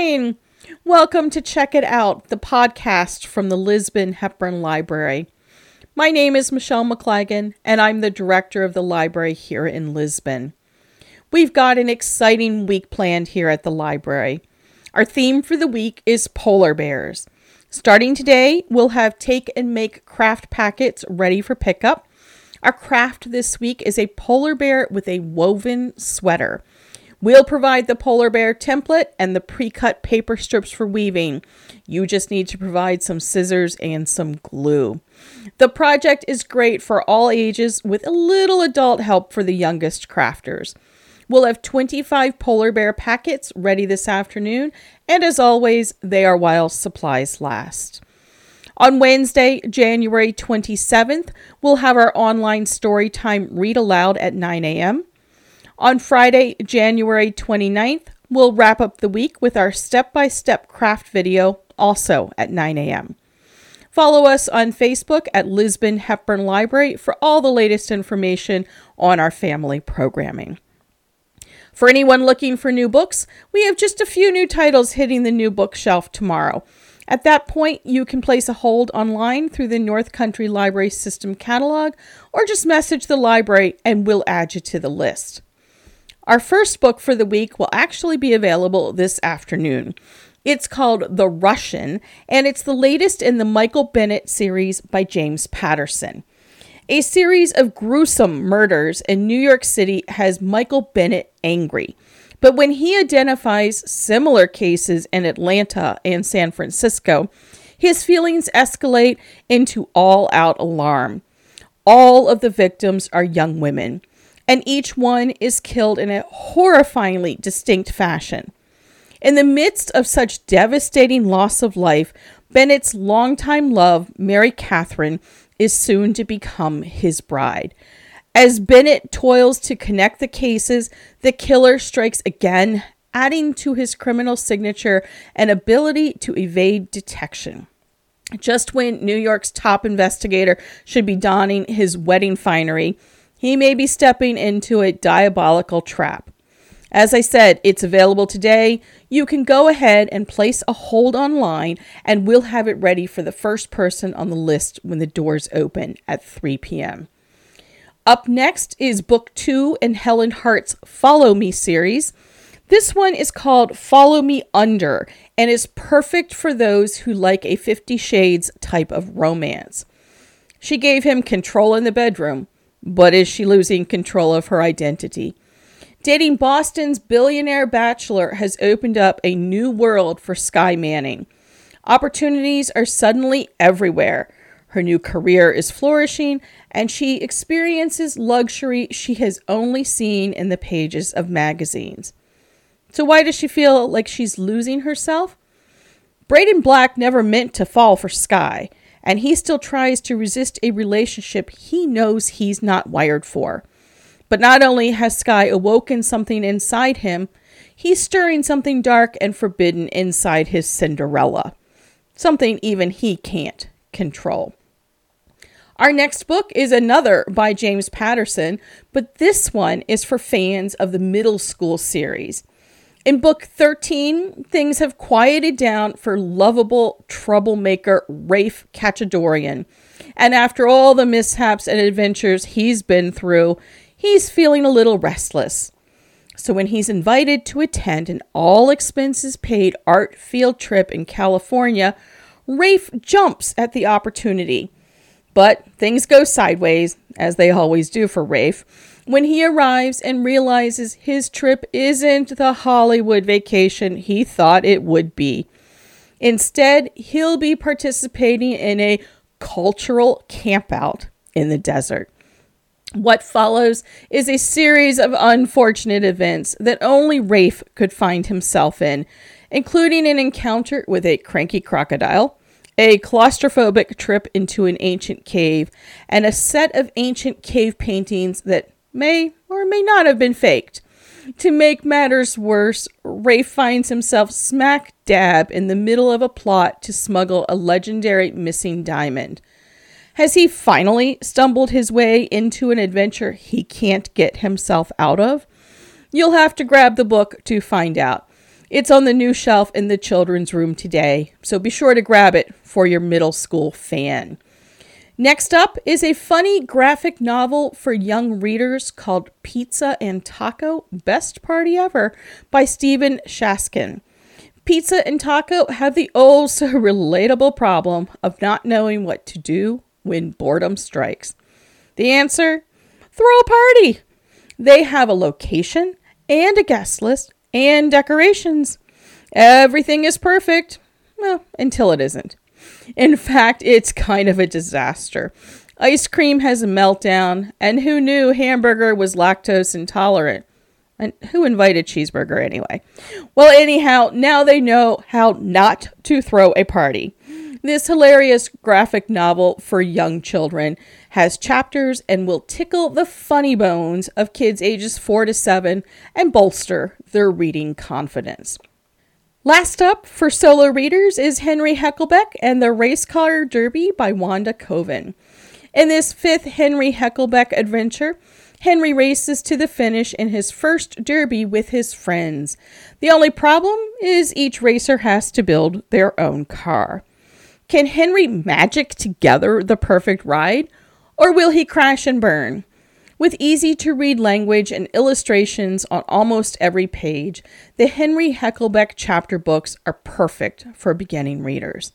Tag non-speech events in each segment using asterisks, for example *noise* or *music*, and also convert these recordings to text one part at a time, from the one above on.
morning. Welcome to Check It Out, the podcast from the Lisbon Hepburn Library. My name is Michelle McLagan, and I'm the director of the library here in Lisbon. We've got an exciting week planned here at the library. Our theme for the week is polar bears. Starting today, we'll have take and make craft packets ready for pickup. Our craft this week is a polar bear with a woven sweater. We'll provide the polar bear template and the pre cut paper strips for weaving. You just need to provide some scissors and some glue. The project is great for all ages with a little adult help for the youngest crafters. We'll have 25 polar bear packets ready this afternoon, and as always, they are while supplies last. On Wednesday, January 27th, we'll have our online story time read aloud at 9 a.m. On Friday, January 29th, we'll wrap up the week with our step by step craft video, also at 9 a.m. Follow us on Facebook at Lisbon Hepburn Library for all the latest information on our family programming. For anyone looking for new books, we have just a few new titles hitting the new bookshelf tomorrow. At that point, you can place a hold online through the North Country Library System catalog or just message the library and we'll add you to the list. Our first book for the week will actually be available this afternoon. It's called The Russian, and it's the latest in the Michael Bennett series by James Patterson. A series of gruesome murders in New York City has Michael Bennett angry. But when he identifies similar cases in Atlanta and San Francisco, his feelings escalate into all out alarm. All of the victims are young women and each one is killed in a horrifyingly distinct fashion. In the midst of such devastating loss of life, Bennett's longtime love, Mary Catherine, is soon to become his bride. As Bennett toils to connect the cases, the killer strikes again, adding to his criminal signature an ability to evade detection. Just when New York's top investigator should be donning his wedding finery, he may be stepping into a diabolical trap. As I said, it's available today. You can go ahead and place a hold online, and we'll have it ready for the first person on the list when the doors open at 3 p.m. Up next is book two in Helen Hardt's Follow Me series. This one is called Follow Me Under and is perfect for those who like a Fifty Shades type of romance. She gave him control in the bedroom, but is she losing control of her identity? Dating Boston's billionaire bachelor has opened up a new world for Skye Manning. Opportunities are suddenly everywhere. Her new career is flourishing, and she experiences luxury she has only seen in the pages of magazines. So, why does she feel like she's losing herself? Braden Black never meant to fall for Skye and he still tries to resist a relationship he knows he's not wired for. But not only has Skye awoken something inside him, he's stirring something dark and forbidden inside his Cinderella, something even he can't control. Our next book is another by James Patterson, but this one is for fans of the middle school series. In book 13, things have quieted down for lovable troublemaker Rafe Khatchadorian. And after all the mishaps and adventures he's been through, he's feeling a little restless. So when he's invited to attend an all expenses paid art field trip in California, Rafe jumps at the opportunity. But things go sideways, as they always do for Rafe when he arrives and realizes his trip isn't the Hollywood vacation he thought it would be. Instead, he'll be participating in a cultural campout in the desert. What follows is a series of unfortunate events that only Rafe could find himself in, including an encounter with a cranky crocodile, a claustrophobic trip into an ancient cave, and a set of ancient cave paintings that may or may not have been faked. To make matters worse, Ray finds himself smack dab in the middle of a plot to smuggle a legendary missing diamond. Has he finally stumbled his way into an adventure he can't get himself out of? You'll have to grab the book to find out. It's on the new shelf in the children's room today, so be sure to grab it for your middle school fan. Next up is a funny graphic novel for young readers called Pizza and Taco Best Party Ever by Stephen Shaskan. Pizza and Taco have the oh so *laughs* relatable problem of not knowing what to do when boredom strikes. The answer? Throw a party. They have a location and a guest list and decorations. Everything is perfect. Well, until it isn't. In fact, it's kind of a disaster. Ice cream has a meltdown, and who knew hamburger was lactose intolerant? And who invited cheeseburger anyway? Well, anyhow, now they know how not to throw a party. This hilarious graphic novel for young children has chapters and will tickle the funny bones of kids ages 4 to 7 and bolster their reading confidence. Last up for solo readers is Henry Heckelbeck and the Race Car Derby by Wanda Coven. In this fifth Henry Heckelbeck adventure, Henry races to the finish in his first derby with his friends. The only problem is each racer has to build their own car. Can Henry magic together the perfect ride, or will he crash and burn? With easy to read language and illustrations on almost every page, the Henry Heckelbeck chapter books are perfect for beginning readers.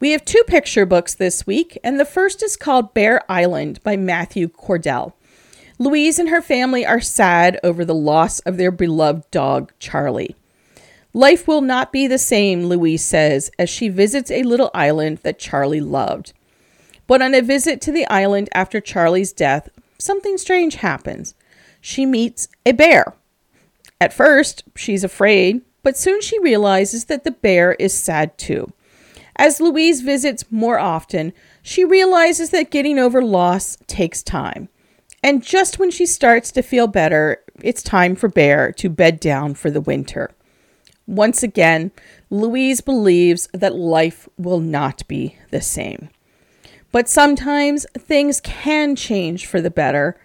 We have two picture books this week, and the first is called Bear Island by Matthew Cordell. Louise and her family are sad over the loss of their beloved dog, Charlie. Life will not be the same, Louise says, as she visits a little island that Charlie loved. But on a visit to the island after Charlie's death, something strange happens. She meets a bear. At first, she's afraid, but soon she realizes that the bear is sad too. As Louise visits more often, she realizes that getting over loss takes time. And just when she starts to feel better, it's time for Bear to bed down for the winter. Once again, Louise believes that life will not be the same. But sometimes things can change for the better.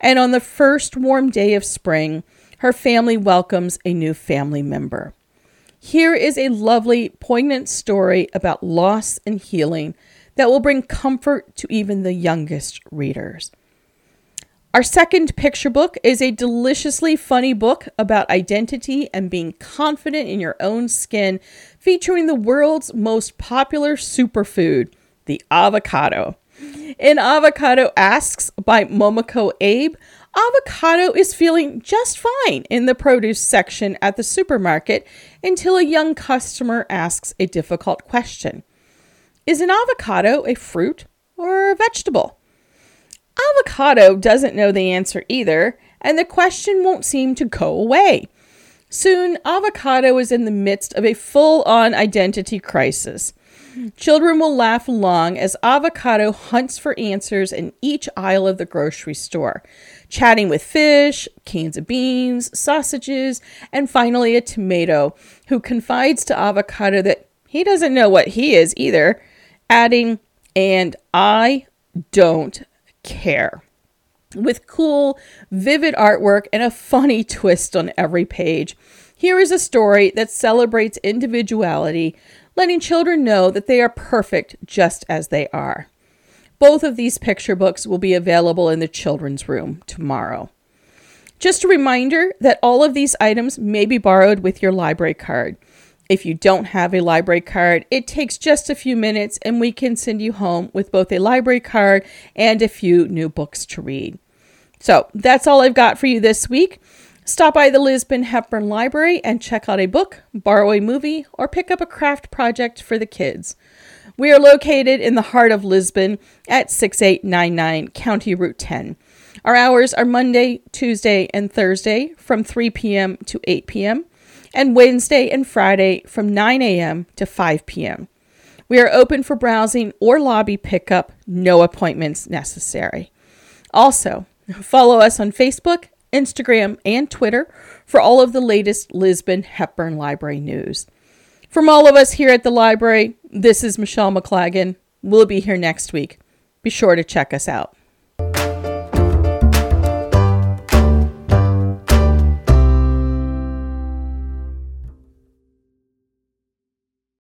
And on the first warm day of spring, her family welcomes a new family member. Here is a lovely, poignant story about loss and healing that will bring comfort to even the youngest readers. Our second picture book is a deliciously funny book about identity and being confident in your own skin, featuring the world's most popular superfood, the avocado. In Avocado Asks by Momoko Abe, avocado is feeling just fine in the produce section at the supermarket until a young customer asks a difficult question Is an avocado a fruit or a vegetable? Avocado doesn't know the answer either, and the question won't seem to go away. Soon, Avocado is in the midst of a full on identity crisis. Children will laugh along as Avocado hunts for answers in each aisle of the grocery store, chatting with fish, cans of beans, sausages, and finally a tomato, who confides to Avocado that he doesn't know what he is either, adding, And I don't care. With cool, vivid artwork and a funny twist on every page, here is a story that celebrates individuality letting children know that they are perfect just as they are. Both of these picture books will be available in the children's room tomorrow. Just a reminder that all of these items may be borrowed with your library card. If you don't have a library card, it takes just a few minutes and we can send you home with both a library card and a few new books to read. So that's all I've got for you this week. Stop by the Lisbon Hepburn Library and check out a book, borrow a movie, or pick up a craft project for the kids. We are located in the heart of Lisbon at 6899 County Route 10. Our hours are Monday, Tuesday, and Thursday from 3 p.m. to 8 p.m., and Wednesday and Friday from 9 a.m. to 5 p.m. We are open for browsing or lobby pickup, no appointments necessary. Also, follow us on Facebook Instagram, and Twitter for all of the latest Lisbon Hepburn Library news. From all of us here at the library, this is Michelle McLagan. We'll be here next week. Be sure to check us out.